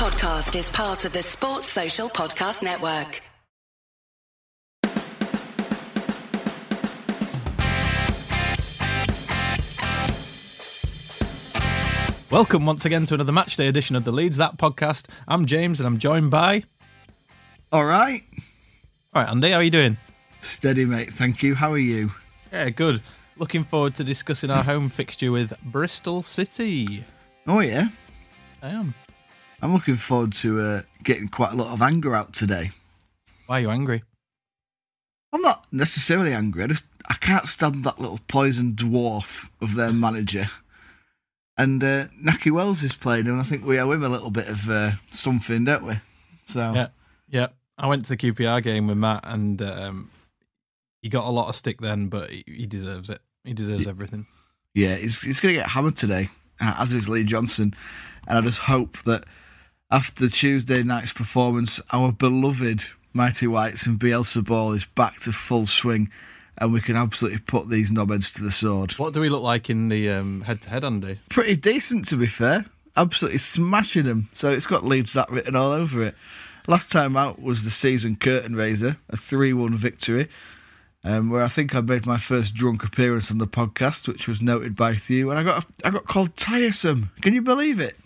podcast is part of the Sports Social Podcast Network. Welcome once again to another matchday edition of the Leeds That podcast. I'm James and I'm joined by. All right. All right, Andy, how are you doing? Steady, mate. Thank you. How are you? Yeah, good. Looking forward to discussing our home fixture with Bristol City. Oh, yeah. I am. I'm looking forward to uh, getting quite a lot of anger out today. Why are you angry? I'm not necessarily angry. I just I can't stand that little poison dwarf of their manager. And uh, Nahki Wells is playing, and I think we owe him a little bit of uh, something, don't we? So Yeah, yeah. I went to the QPR game with Matt, and um, he got a lot of stick then, but he, he deserves it. He deserves everything. yeah, he's he's going to get hammered today, uh, as is Lee Johnson. And I just hope that after Tuesday night's performance, our beloved Mighty Whites and Bielsa ball is back to full swing, and we can absolutely put these knobheads to the sword. What do we look like in the um, head-to-head, Andy? Pretty decent, to be fair. Absolutely smashing them. So it's got Leeds that written all over it. Last time out was the season curtain raiser, a 3 1 victory, um, where I think I made my first drunk appearance on the podcast, which was noted by Thew, and I got I got called tiresome. Can you believe it?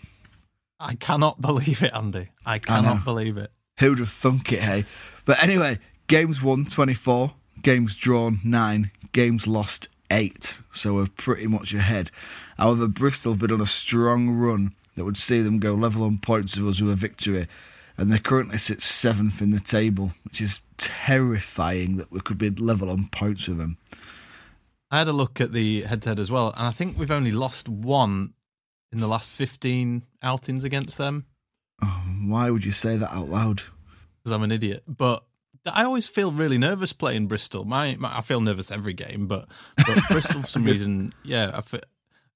I cannot believe it, Andy. I cannot believe it. Who'd have thunk it, hey? But anyway, games won 24, games drawn 9, games lost 8. So we're pretty much ahead. However, Bristol have been on a strong run that would see them go level on points with us with a victory. And they currently sit seventh in the table, which is terrifying that we could be level on points with them. I had a look at the head-to-head as well, and I think we've only lost one in the last 15 outings against them. Oh, why would you say that out loud? because I'm an idiot. But I always feel really nervous playing Bristol. My, my I feel nervous every game, but but Bristol for some reason, yeah, I, fe-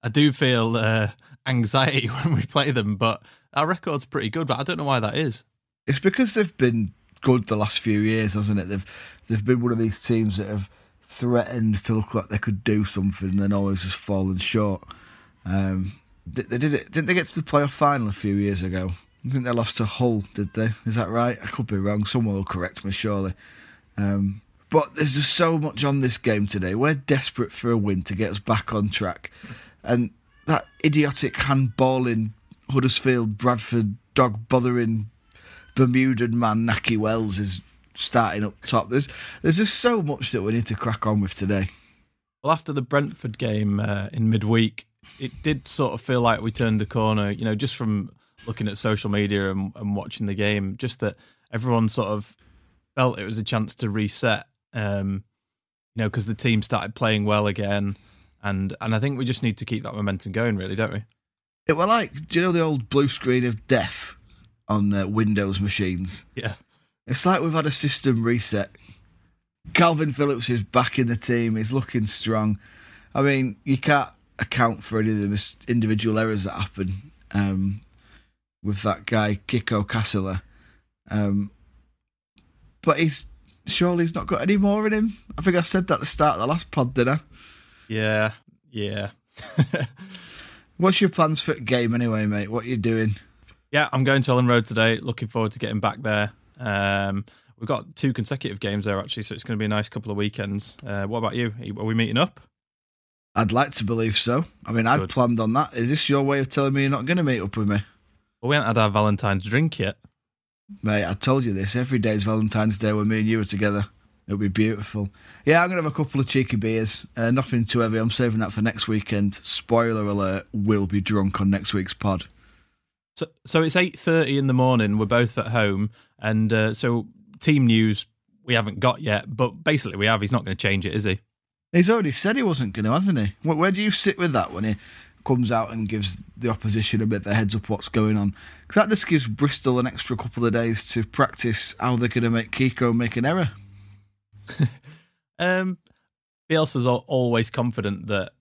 I do feel uh, anxiety when we play them. But our record's pretty good, but I don't know why that is. It's because they've been good the last few years, hasn't it? They've they've been one of these teams that have threatened to look like they could do something and then always just fallen short. Um, they, did it. Didn't they get to the playoff final a few years ago? I think they lost to Hull, did they? Is that right? I could be wrong. Someone will correct me, surely. Um, but there's just so much on this game today. We're desperate for a win to get us back on track. And that idiotic handballing Huddersfield, Bradford, dog bothering Bermudan man Nahki Wells is starting up top. There's there's just so much that we need to crack on with today. Well, after the Brentford game uh, in midweek, it did sort of feel like we turned the corner. You know, just from looking at social media and, and watching the game, just that everyone sort of felt it was a chance to reset. Um, you know, because the team started playing well again, and and I think we just need to keep that momentum going, really, don't we? It were like, do you know the old blue screen of death on uh, Windows machines? Yeah. It's like we've had a system reset. Kalvin Phillips is back in the team. He's looking strong. I mean, you can't account for any of the mis- individual errors that happen um, with that guy Kiko Casilla. Um, but he's surely he's not got any more in him. I think I said that at the start of the last pod, did I? Yeah, yeah. What's your plans for the game anyway, mate? What are you doing? Yeah, I'm going to Elland Road today. Looking forward to getting back there. Um, we've got two consecutive games there actually, so it's going to be a nice couple of weekends. Uh, what about you- Are we meeting up? I'd like to believe so. I mean, I've Good. planned on that. Is this your way of telling me you're not going to meet up with me? Well, we haven't had our Valentine's drink yet. Mate, I told you this. Every day is Valentine's Day when me and you are together. It'll be beautiful. Yeah, I'm going to have a couple of cheeky beers. Uh, nothing too heavy. I'm saving that for next weekend. Spoiler alert, we'll be drunk on next week's pod. So, so it's eight thirty in the morning. We're both at home, and uh, so team news we haven't got yet. But basically, we have. He's not going to change it, is he? He's already said he wasn't going to, hasn't he? Where, where do you sit with that when he comes out and gives the opposition a bit of a heads up what's going on? Because that just gives Bristol an extra couple of days to practice how they're going to make Kiko make an error. Um, Bielsa's always confident that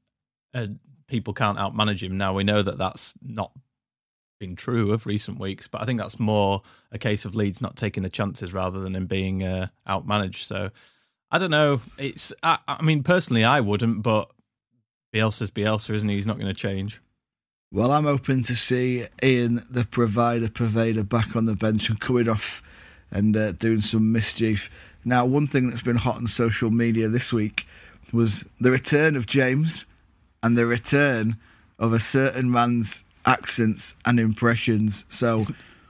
uh, people can't outmanage him. Now we know that that's not been true of recent weeks, but I think that's more a case of Leeds not taking the chances rather than him being uh, outmanaged. So I don't know. It's I, I mean personally I wouldn't, but Bielsa's Bielsa, isn't he? He's not going to change. Well, I'm hoping to see Ian, the provider, Poveda, back on the bench and coming off and uh, doing some mischief. Now, one thing that's been hot on social media this week was the return of James and the return of a certain man's accents and impressions. So,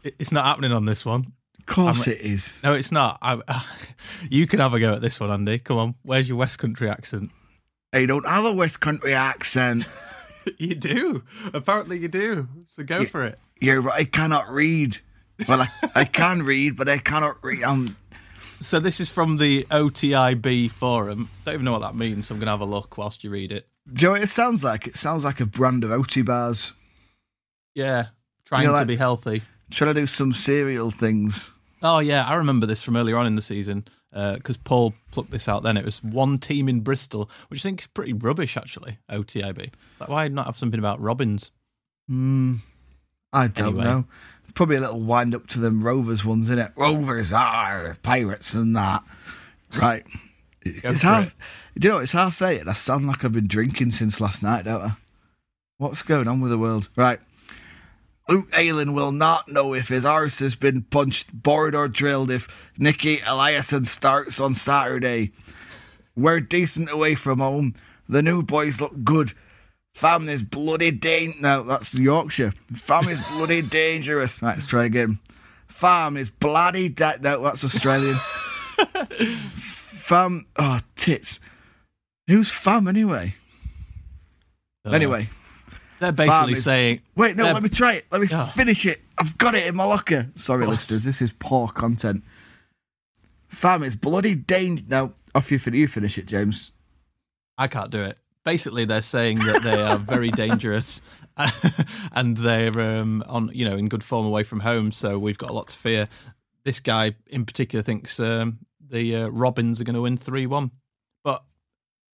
It's not happening on this one. Of course, it is. No, it's not. I, you can have a go at this one, Andy. Come on. Where's your West Country accent? I don't have a West Country accent. You do. Apparently, you do. So go for it. You're right. I cannot read. Well, I, I can read, but I cannot read. Um, So this is from the OTIB forum. Don't even know what that means. So I'm going to have a look whilst you read it. Joe, you know it sounds like? It sounds like a brand of OT bars. Yeah, trying You're to be healthy. Trying to do some cereal things. Oh yeah, I remember this from earlier on in the season because Paul plucked this out. Then it was one team in Bristol, which I think is pretty rubbish actually. OTIB. Why not have something about Robins? Mm, I don't Anyway. know. Probably a little wind up to them Rovers ones, isn't it? Rovers are pirates and that. Right. it's half. it. Do you know, it's half eight and I sound like I've been drinking since last night, don't I? What's going on with the world? Right. Luke Ayling will not know if his arse has been punched, bored, or drilled if Niclas Eliasson starts on Saturday. We're decent away from home. The new boys look good. Fam is bloody dangerous. No, that's Yorkshire. Fam is bloody dangerous. Right, let's try again. Fam is bloody da- No, that's Australian. fam. Oh, tits. Who's fam anyway? Uh, Anyway. They're basically is- saying, Wait, no, let me try it. Let me Oh. finish it. I've got it in my locker. Sorry, Oh. listeners, this is poor content. Fam it's bloody danger. Now, off you, fin- you finish it, James. I can't do it. Basically, they're saying that they are very dangerous and they're um, on, you know, in good form away from home. So we've got a lot to fear. This guy in particular thinks um, the uh, Robins are going to win three one. But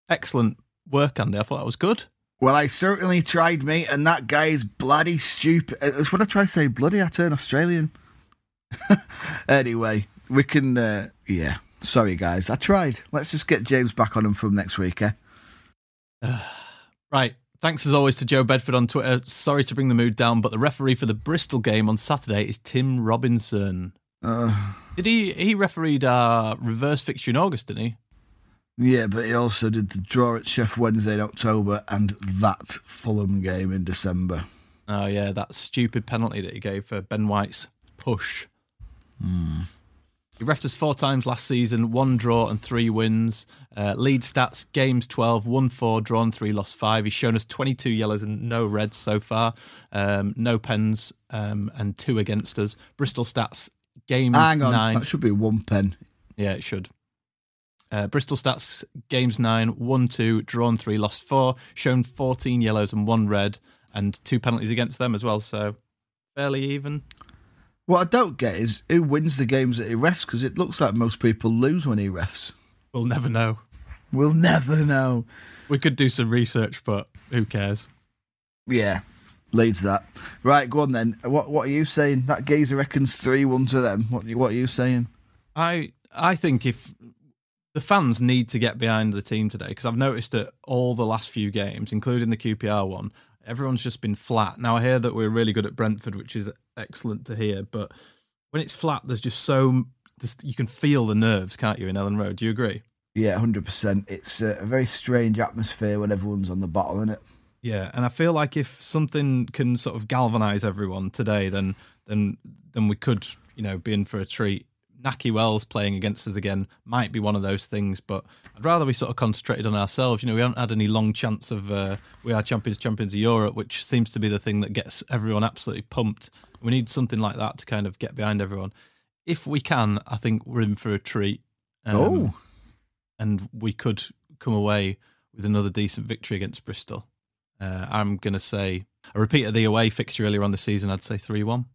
excellent work, Andy. I thought that was good. Well, I certainly tried, mate, and that guy is bloody stupid. It's when I try to say bloody, I turn Australian. anyway, we can, uh, yeah. Sorry, guys. I tried. Let's just get James back on him from next week, eh? Right. Thanks as always to Joe Bedford on Twitter. Sorry to bring the mood down, but the referee for the Bristol game on Saturday is Tim Robinson. Uh, Did he? He refereed our reverse fixture in August, didn't he? Yeah, but he also did the draw at Sheff Wednesday in October and that Fulham game in December. Oh yeah, that stupid penalty that he gave for Ben White's push. He refed us four times last season, one draw and three wins. Uh, Leeds stats: games 12, won four, drawn three, lost five. He's shown us 22 yellows and no reds so far. Um, no pens um, and two against us. Bristol stats: games Hang on, nine. that should be one pen. Yeah, it should. Uh, Bristol stats: games nine, one two, drawn three, lost four. Shown 14 yellows and one red, and two penalties against them as well. So fairly even. What I don't get is who wins the games that he refs because it looks like most people lose when he refs. We'll never know. We'll never know. We could do some research, but who cares? Yeah, Leeds that. Right, go on then. What What are you saying? That geezer reckons three one to them. What What are you saying? I I think if the fans need to get behind the team today because I've noticed that all the last few games, including the QPR one, everyone's just been flat. Now I hear that we're really good at Brentford, which is excellent to hear, but when it's flat, there's just so there's, you can feel the nerves, can't you, in Elland Road? Do you agree? Yeah, hundred percent. It's a very strange atmosphere when everyone's on the bottle, isn't it? Yeah, and I feel like if something can sort of galvanise everyone today, then then then we could, you know, be in for a treat. Nahki Wells playing against us again might be one of those things, but I'd rather we sort of concentrated on ourselves. You know, we haven't had any long chance of uh, we are champions, champions of Europe, which seems to be the thing that gets everyone absolutely pumped. We need something like that to kind of get behind everyone. If we can, I think we're in for a treat. Um, oh, and we could come away with another decent victory against Bristol. Uh, I'm going to say a repeat of the away fixture earlier on the season. I'd say three one.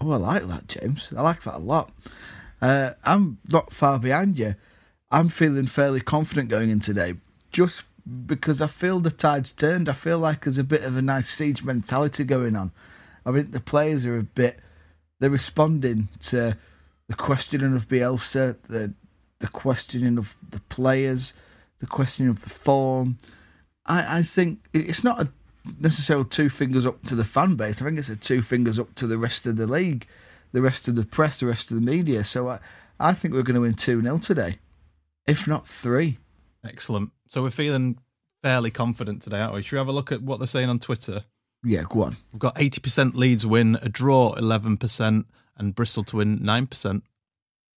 oh, I like that, James. I like that a lot. Uh, I'm not far behind you. I'm feeling fairly confident going in today, just because I feel the tide's turned. I feel like there's a bit of a nice siege mentality going on. I think the players are a bit. They're responding to the questioning of Bielsa, the the questioning of the players, the questioning of the form. I, I think it's not a necessarily two fingers up to the fan base. I think it's a two fingers up to the rest of the league, the rest of the press, the rest of the media. So I, I think we're going to win 2 0 today, if not three. Excellent. So we're feeling fairly confident today, aren't we? Should we have a look at what they're saying on Twitter? Yeah, go on. We've got 80% Leeds win, a draw 11%, and Bristol to win 9%.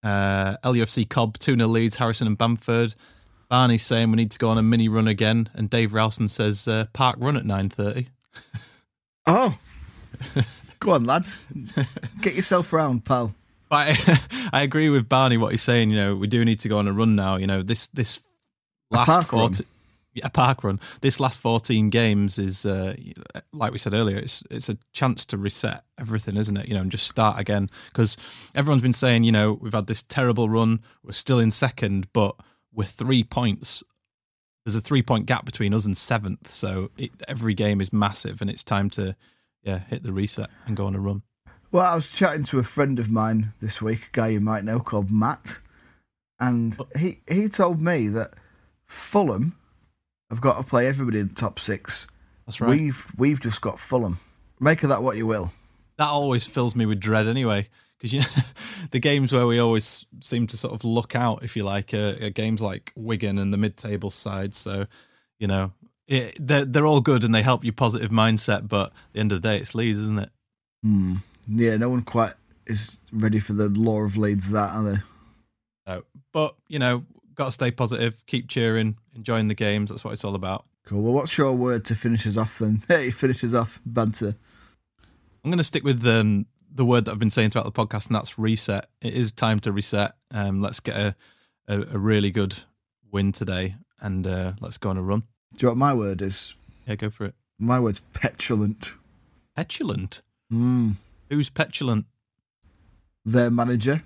Uh, LUFC Cobb, 2 0 Leeds, Harrison and Bamford. Barney's saying we need to go on a mini run again, and Dave Rowson says uh, park run at 9.30. Oh, go on, lad. Get yourself round, pal. I, I agree with Barney what he's saying. You know, we do need to go on a run now. You know, this this last park run? 14, a park run. This last fourteen games is, uh, like we said earlier, it's it's a chance to reset everything, isn't it? You know, and just start again because everyone's been saying, you know, we've had this terrible run. We're still in second, but we're three points. There's a three point gap between us and seventh, so it, every game is massive, and it's time to yeah hit the reset and go on a run. Well, I was chatting to a friend of mine this week, a guy you might know called Matt, and he, he told me that Fulham have got to play everybody in the top six. That's right. We've we've just got Fulham. Make of that what you will. that always fills me with dread anyway because you know the games where we always seem to sort of look out if you like uh, are games like wigan and the mid-table side so you know it, they're, they're all good and they help your positive mindset but at the end of the day it's leeds isn't it Hmm. Yeah, no one quite is ready for the law of Leeds. That are they? so, but you know got to stay positive keep cheering enjoying the games that's what it's all about Cool. Well, what's your word to finish us off then? Hey, finish us off, banter. i'm going to stick with um, the word that i've been saying throughout the podcast and that's reset it is time to reset um, let's get a, a, a really good win today and uh, let's go on a run Do you know what my word is? yeah go for it My word's petulant. petulant Hmm. Who's petulant? Their manager,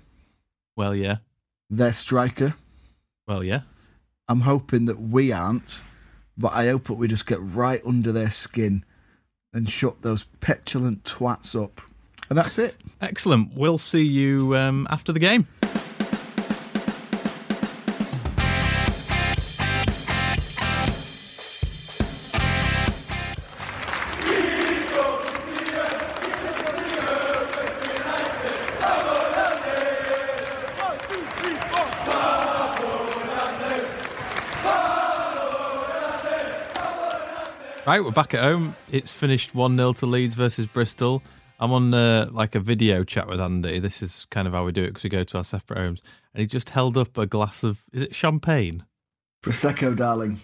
Well, yeah. their striker. Well, yeah. I'm hoping that we aren't, but I hope that we just get right under their skin and shut those petulant twats up. And that's it. Excellent. We'll see you um, after the game. Right, we're back at home. It's finished 1 0 to Leeds versus Bristol. I'm on uh, like a video chat with Andy. This is kind of how we do it because we go to our separate homes. And he just held up a glass of, is it champagne? Prosecco, darling.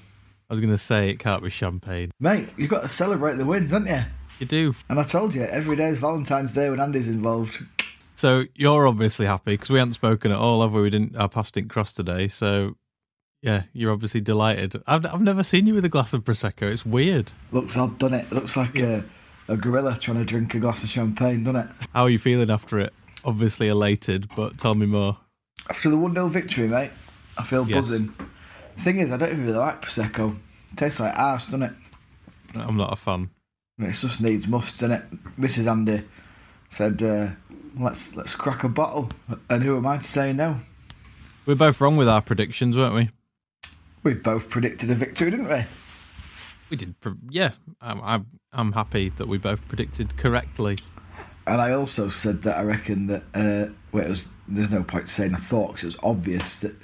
I was going to say it can't be champagne. Mate, you've got to celebrate the wins, haven't you? You do. And I told you, every day is Valentine's Day when Andy's involved. So you're obviously happy because we hadn't spoken at all, have we? We didn't, our paths didn't cross today. So yeah, you're obviously delighted. I've, I've never seen you with a glass of Prosecco. It's weird. Looks odd, doesn't it? Looks like a, a gorilla trying to drink a glass of champagne, doesn't it? How are you feeling after it? Obviously elated, but tell me more. After the 1 0 victory, mate, I feel Yes. buzzing. Thing is, I don't even really like Prosecco. It tastes like arse, doesn't it? I'm not a fan. It just needs must, doesn't it? Mrs. Andy said, uh, let's let's crack a bottle. And who am I to say no? We're both wrong with our predictions, weren't we? We both predicted a victory, didn't we? We did, yeah. I'm, I'm, I'm happy that we both predicted correctly. And I also said that I reckon that, uh, well, it was, there's no point saying I thought because it was obvious that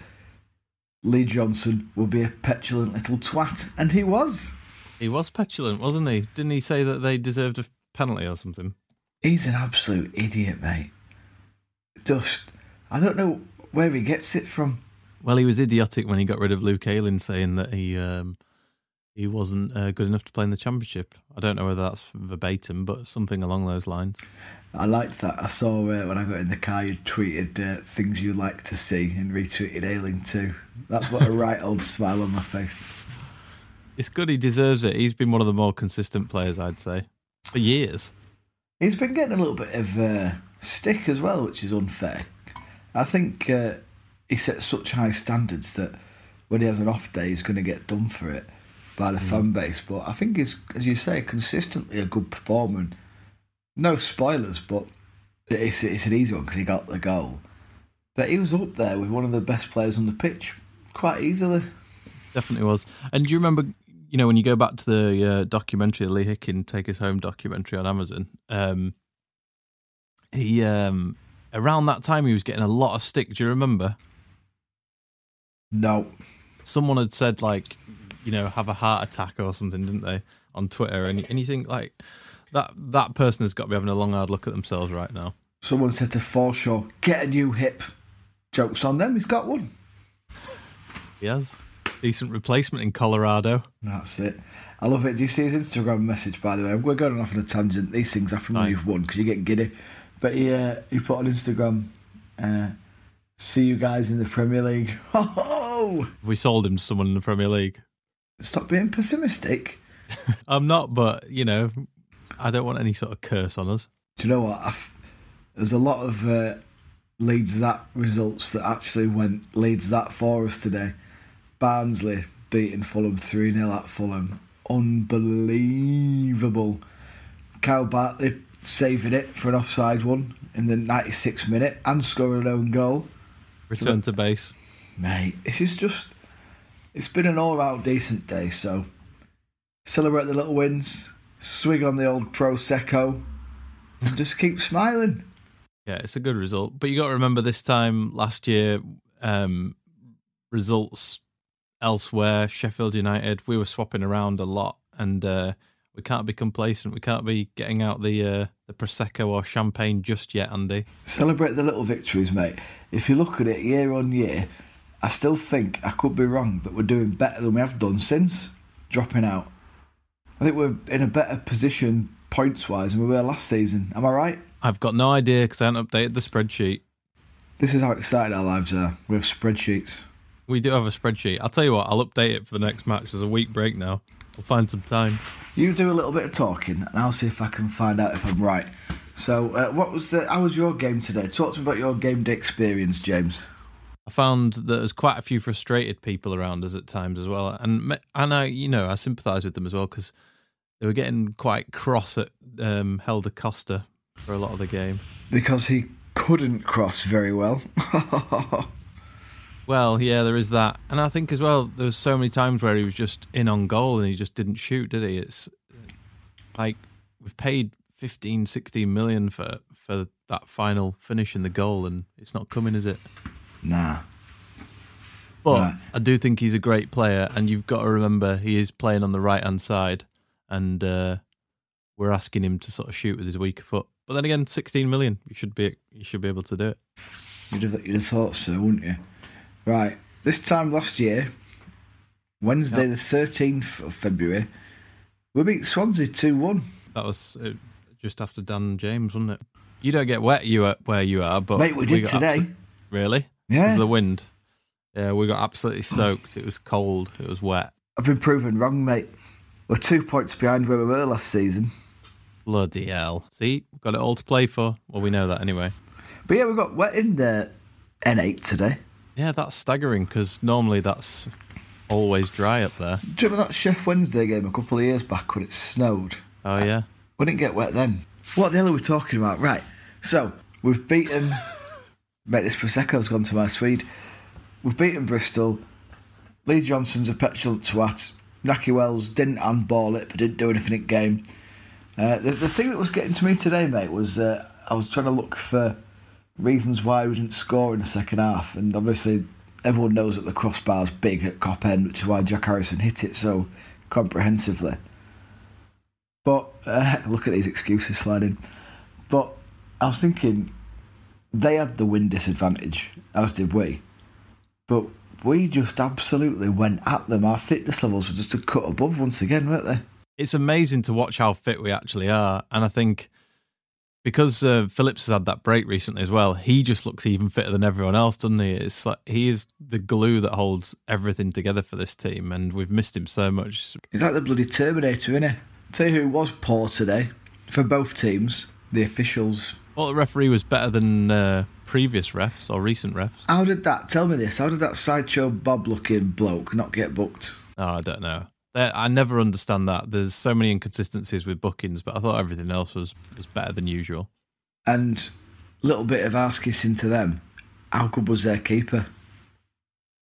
Lee Johnson would be a petulant little twat. And he was. He was petulant, wasn't he? Didn't he say that they deserved a penalty or something? He's an absolute idiot, mate. Just, I don't know where he gets it from. Well, he was idiotic when he got rid of Luke Ayling, saying that he um, he wasn't uh, good enough to play in the championship. I don't know whether that's verbatim, but something along those lines. I liked that. I saw uh, when I got in the car, you tweeted uh, things you like to see and retweeted Ayling too. That's put a right old smile on my face. It's good. He deserves it. He's been one of the more consistent players, I'd say, for years. He's been getting a little bit of uh, stick as well, which is unfair. I think uh, he sets such high standards that when he has an off day, he's going to get done for it by the fan base. But I think he's, as you say, consistently a good performer. And No spoilers, but it's, it's an easy one because he got the goal. But he was up there with one of the best players on the pitch quite easily. Definitely was. And do you remember you know, when you go back to the uh, documentary, the Lee Hickin Take Us Home documentary on Amazon, um, he um, around that time he was getting a lot of stick. Do you remember? No. Someone had said like, you know, have a heart attack or something, didn't they, on Twitter? And and you think like that that person has got to be having a long hard look at themselves right now. Someone said to Forshaw, get a new hip. Jokes on them, he's got one. He has decent replacement in Colorado. That's it. I love it. Do you see his Instagram message, by the way? We're going off on a tangent. These things happen when you've won because you get giddy. But he, uh, he put on Instagram, uh, see you guys in the Premier League. We sold him to someone in the Premier League. stop being pessimistic. I'm not, but you know, I don't want any sort of curse on us. Do you know what? I've, there's a lot of uh, Leeds that results that actually went Leeds that for us today. Barnsley beating Fulham 3 0 at Fulham. Unbelievable. Kyle Bartley saving it for an offside one in the 96th minute and scoring an own goal. Return to base. Mate, this is just. It's been an all out decent day, so celebrate the little wins, swig on the old Prosecco, and just keep smiling. Yeah, it's a good result. But you got to remember this time last year, um, results elsewhere, Sheffield United, we were swapping around a lot, and uh, we can't be complacent. We can't be getting out the uh, the prosecco or champagne just yet, Andy. Celebrate the little victories, mate. If you look at it year on year, I still think I could be wrong, but we're doing better than we have done since dropping out. I think we're in a better position points wise than we were last season. Am I right? I've got no idea because I haven't updated the spreadsheet. This is how excited our lives are. We have spreadsheets. We do have a spreadsheet. I'll tell you what, I'll update it for the next match. There's a week break now. We'll find some time. You do a little bit of talking, and I'll see if I can find out if I'm right. So, uh, what was the? How was your game today? Talk to me about your game day experience, James. I found that there's quite a few frustrated people around us at times as well, and and I, you know, I sympathise with them as well because they were getting quite cross at um, Helder Costa for a lot of the game. Because he couldn't cross very well. Well, yeah, there is that, and I think as well there was so many times where he was just in on goal and he just didn't shoot, did he? It's like we've paid 15, 16 million for for that final finish in the goal, and it's not coming, is it? Nah. But Right. I do think he's a great player, and you've got to remember he is playing on the right hand side, and uh, we're asking him to sort of shoot with his weaker foot. But then again, 16 million, you should be you should be able to do it. You'd have, you'd have thought so, wouldn't you? Right. This time last year, Wednesday the 13th of February, we beat Swansea 2 1. That was uh, just after Dan James, wasn't it? You don't get wet you where you are, but Mate, we did got today. really? Yeah. The wind. Yeah, we got absolutely soaked. It was cold. It was wet. I've been proven wrong, mate. We're two points behind where we were last season. Bloody hell! See, we've got it all to play for. Well, we know that anyway. But yeah, we got wet in the N8 today. Yeah, that's staggering because normally that's always dry up there. Do you remember that Sheff Wednesday game a couple of years back when it snowed? Oh yeah. We didn't get wet then. What the hell are we talking about? Right. So we've beaten. Mate, this prosecco's gone to my Swede. We've beaten Bristol. Lee Johnson's a petulant twat. Nahki Wells didn't handball it, but didn't do anything in game. Uh, the, the thing that was getting to me today, mate, was uh, I was trying to look for reasons why we didn't score in the second half, and obviously everyone knows that the crossbar's big at Kop End, which is why Jack Harrison hit it so comprehensively. But uh, look at these excuses flying in. But I was thinking they had the win disadvantage, as did we. But we just absolutely went at them. Our fitness levels were just a cut above once again, weren't they? It's amazing to watch how fit we actually are, and I think because uh, Phillips has had that break recently as well, he just looks even fitter than everyone else, doesn't he? It's like he is the glue that holds everything together for this team, and we've missed him so much. He's like the bloody Terminator, isn't he? Tell you who was poor today for both teams, the officials. Well, the referee was better than uh, previous refs or recent refs. How did that? Tell me this. How did that sideshow Bob-looking bloke not get booked? Oh, I don't know. I never understand that. There's so many inconsistencies with bookings, but I thought everything else was, was better than usual. And little bit of ass kissing to them. How good was their keeper?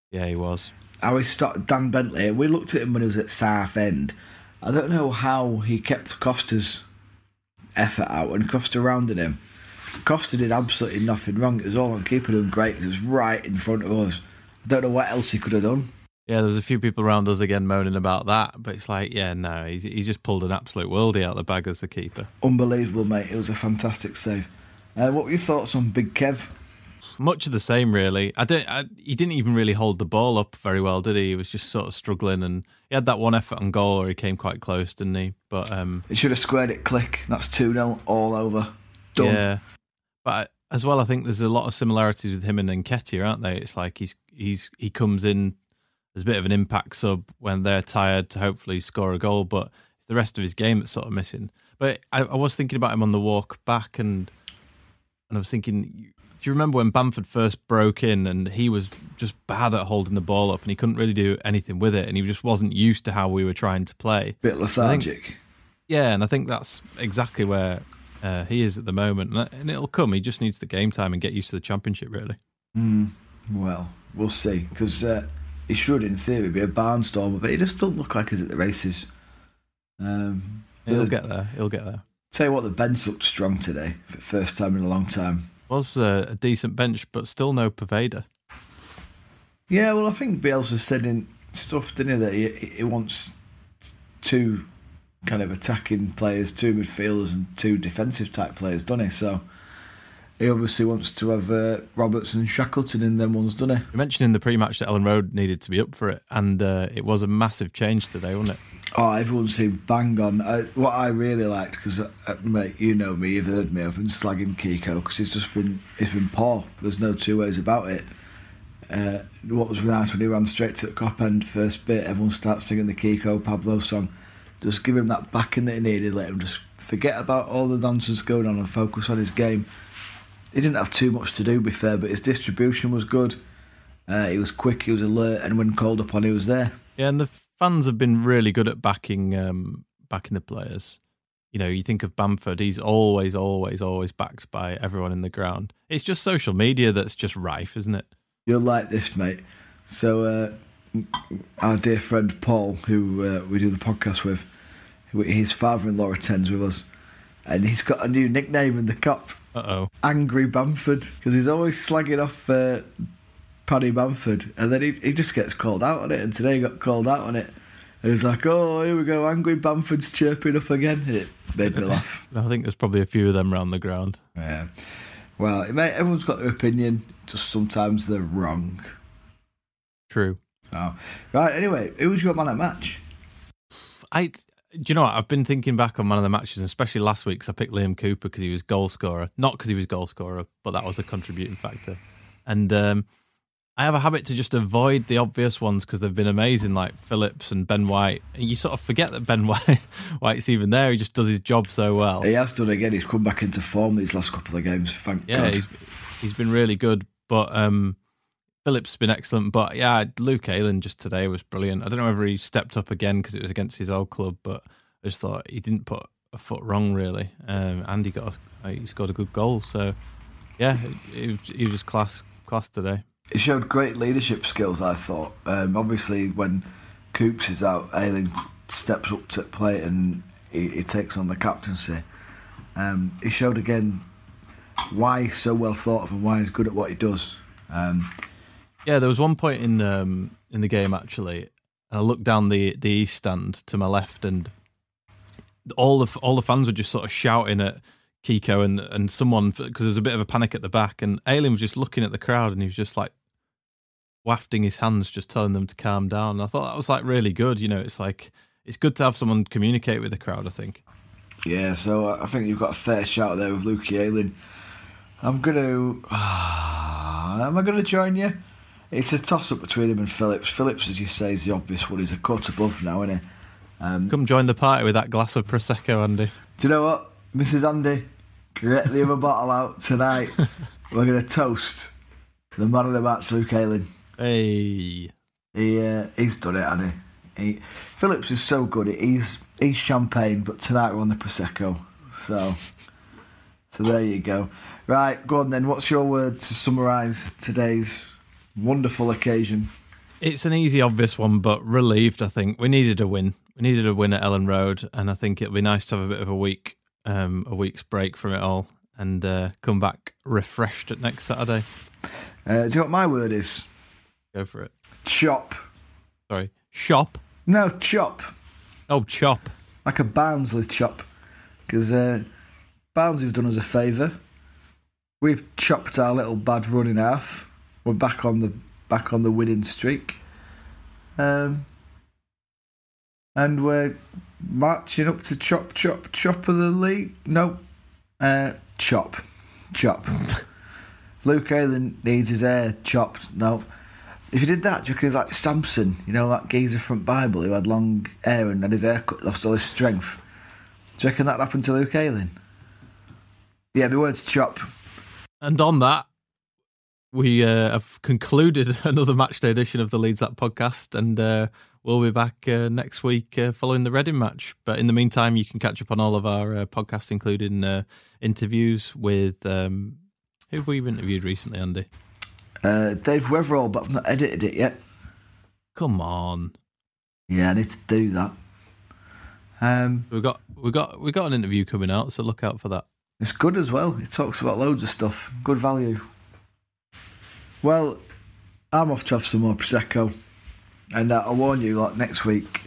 Yeah, he was. how he started Dan Bentley. We looked at him when he was at South End. I don't know how he kept Costa's effort out and Costa rounded him. Costa did absolutely nothing wrong. It was all on keeper doing great. It was right in front of us. I don't know what else he could have done. Yeah, there was a few people around us again moaning about that, but it's like, yeah, no, he's, he's just pulled an absolute worldie out of the bag as the keeper. Unbelievable, mate. It was a fantastic save. Uh, what were your thoughts on Big Kev? Much of the same, really. I don't. I, he didn't even really hold the ball up very well, did he? He was just sort of struggling, and he had that one effort on goal where he came quite close, didn't he? But um, He should have squared it. Click. That's two 0 all over. Done. yeah, but as well, I think there's a lot of similarities with him and Nketiah, aren't they? It's like he's he's he comes in as a bit of an impact sub when they're tired to hopefully score a goal, but it's the rest of his game that's sort of missing. But I, I was thinking about him on the walk back, and and I was thinking, do you remember when Bamford first broke in and he was just bad at holding the ball up and he couldn't really do anything with it, and he just wasn't used to how we were trying to play. Bit lethargic. Yeah, and I think that's exactly where uh, he is at the moment, and, it'll come. He just needs the game time and get used to the championship, really. Mm, well, we'll see. Because uh, he should, in theory, be a barnstormer, but he just doesn't look like he's at the races. Um, He'll the- get there. He'll get there. Tell you what, the bench looked strong today for the first time in a long time. Was uh, a decent bench, but still no Poveda. Yeah, well, I think Bielsa said in stuff, didn't he, that he, he wants two kind of attacking players, two midfielders, and two defensive type players, doesn't he? So he obviously wants to have uh, Roberts and Shackleton in them ones, doesn't he? You mentioned in the pre-match that Elland Road needed to be up for it, and uh, it was a massive change today, wasn't it? Oh, everyone seemed bang on. I, what I really liked, because uh, mate, you know me, you've heard me. I've been slagging Kiko because he's just been he's been poor. There's no two ways about it. Uh, what was nice when he ran straight to the Kop end first bit, everyone starts singing the Kiko Pablo song. Just give him that backing that he needed. Let him just forget about all the nonsense going on and focus on his game. He didn't have too much to do, be fair, but his distribution was good. Uh, he was quick, he was alert, and when called upon, he was there. Yeah, and the fans have been really good at backing um, backing the players. You know, you think of Bamford; he's always, always, always backed by everyone in the ground. It's just social media that's just rife, isn't it? You'll like this, mate. So, uh, our dear friend Paul, who uh, we do the podcast with, his father-in-law attends with us, and he's got a new nickname in the Kop, Uh oh. Angry Bamford, because he's always slagging off uh, Paddy Bamford, and then he, he just gets called out on it, and today he got called out on it. And he's like, oh, here we go, Angry Bamford's chirping up again. And it made me laugh. I think there's probably a few of them around the ground. Yeah. Well, mate, everyone's got their opinion, just sometimes they're wrong. True. So, right, anyway, who was your man at match? I, do you know what? I've been thinking back on one of the matches, and especially last week, 'cause I picked Liam Cooper because he was goal scorer. Not because he was goal scorer, but that was a contributing factor. And um, I have a habit to just avoid the obvious ones because they've been amazing, like Phillips and Ben White. And you sort of forget that Ben White, White's even there. He just does his job so well. He has done again. He's come back into form these last couple of games. Thank Yeah, God. he's he's been really good. But um, Phillips been excellent. But yeah, Luke Ayling just today was brilliant. I don't know whether he stepped up again because it was against his old club, but I just thought he didn't put a foot wrong really. Um, and he got a, he scored a good goal. So yeah, he, was- he was just class class today. He showed great leadership skills. I thought. Um, obviously, when Coops is out, Ayling steps up to play and he, he takes on the captaincy. Um, he showed again why he's so well thought of and why he's good at what he does. Um, Yeah, there was one point in um, in the game actually, and I looked down the the east stand to my left, and all the all the fans were just sort of shouting at Kiko and and someone because there was a bit of a panic at the back, and Ayling was just looking at the crowd, and he was just like wafting his hands, just telling them to calm down. And I thought that was like really good. You know, it's like it's good to have someone communicate with the crowd. I think. Yeah, so I think you've got a fair shout there with Luke Ayling. I'm gonna. am I gonna join you? It's a toss up between him and Phillips. Phillips, as you say, is the obvious one. He's a cut above now, isn't he? Um, Come join the party with that glass of prosecco, Andy. do you know what, Mrs. Andy? Get the other bottle out tonight. We're gonna toast the man of the match, Luke Ayling. Hey, He uh, he's done it, hasn't he? he? Phillips is so good. He's he's champagne, but tonight we're on the prosecco. So, so there you go. Right, go on then. What's your word to summarise today's wonderful occasion? It's an easy, obvious one, but relieved. I think we needed a win. We needed a win at Elland Road, and I think it'll be nice to have a bit of a week, um, a week's break from it all, and uh, come back refreshed at next Saturday. Uh, do you know what my word is? Go for it. Chop. Sorry, shop. No, chop. Oh, chop. Like a Barnsley chop. Because uh, Barnsley have done us a favour. We've chopped our little bad run in half. We're back on the back on the winning streak. Um, and we're marching up to chop, chop, chop of the league. No, uh, chop, chop. Luke Ayling needs his hair chopped. No. If you did that, do you it's like Samson, you know, that geezer from Bible who had long hair and had his hair cut, lost all his strength? Do you reckon that happened to Luke Ayling? Yeah, the word's chop. And on that, we uh, have concluded another matchday edition of the Leeds Up podcast, and uh, we'll be back uh, next week uh, following the Reading match. But in the meantime, you can catch up on all of our uh, podcasts, including uh, interviews with um, who have we interviewed recently, Andy? Uh, Dave Wetherall, but I've not edited it yet. Come on, Yeah, I need to do that. Um, we got we got we got an interview coming out, so look out for that. It's good as well. It talks about loads of stuff. Good value. Well, I'm off to have some more prosecco, and uh, I'll warn you, like next week,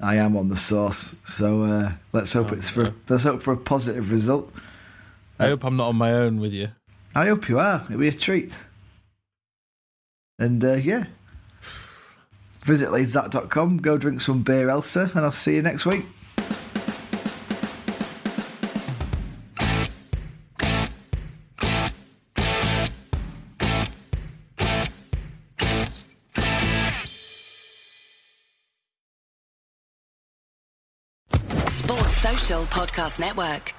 I am on the sauce. So uh, let's hope Oh, it's for let's hope for a positive result. I hope I'm not on my own with you. I hope you are. It'll be a treat. And uh, yeah, visit leedsthat.com, go drink some beer, Elsa, and I'll see you next week. Podcast Network.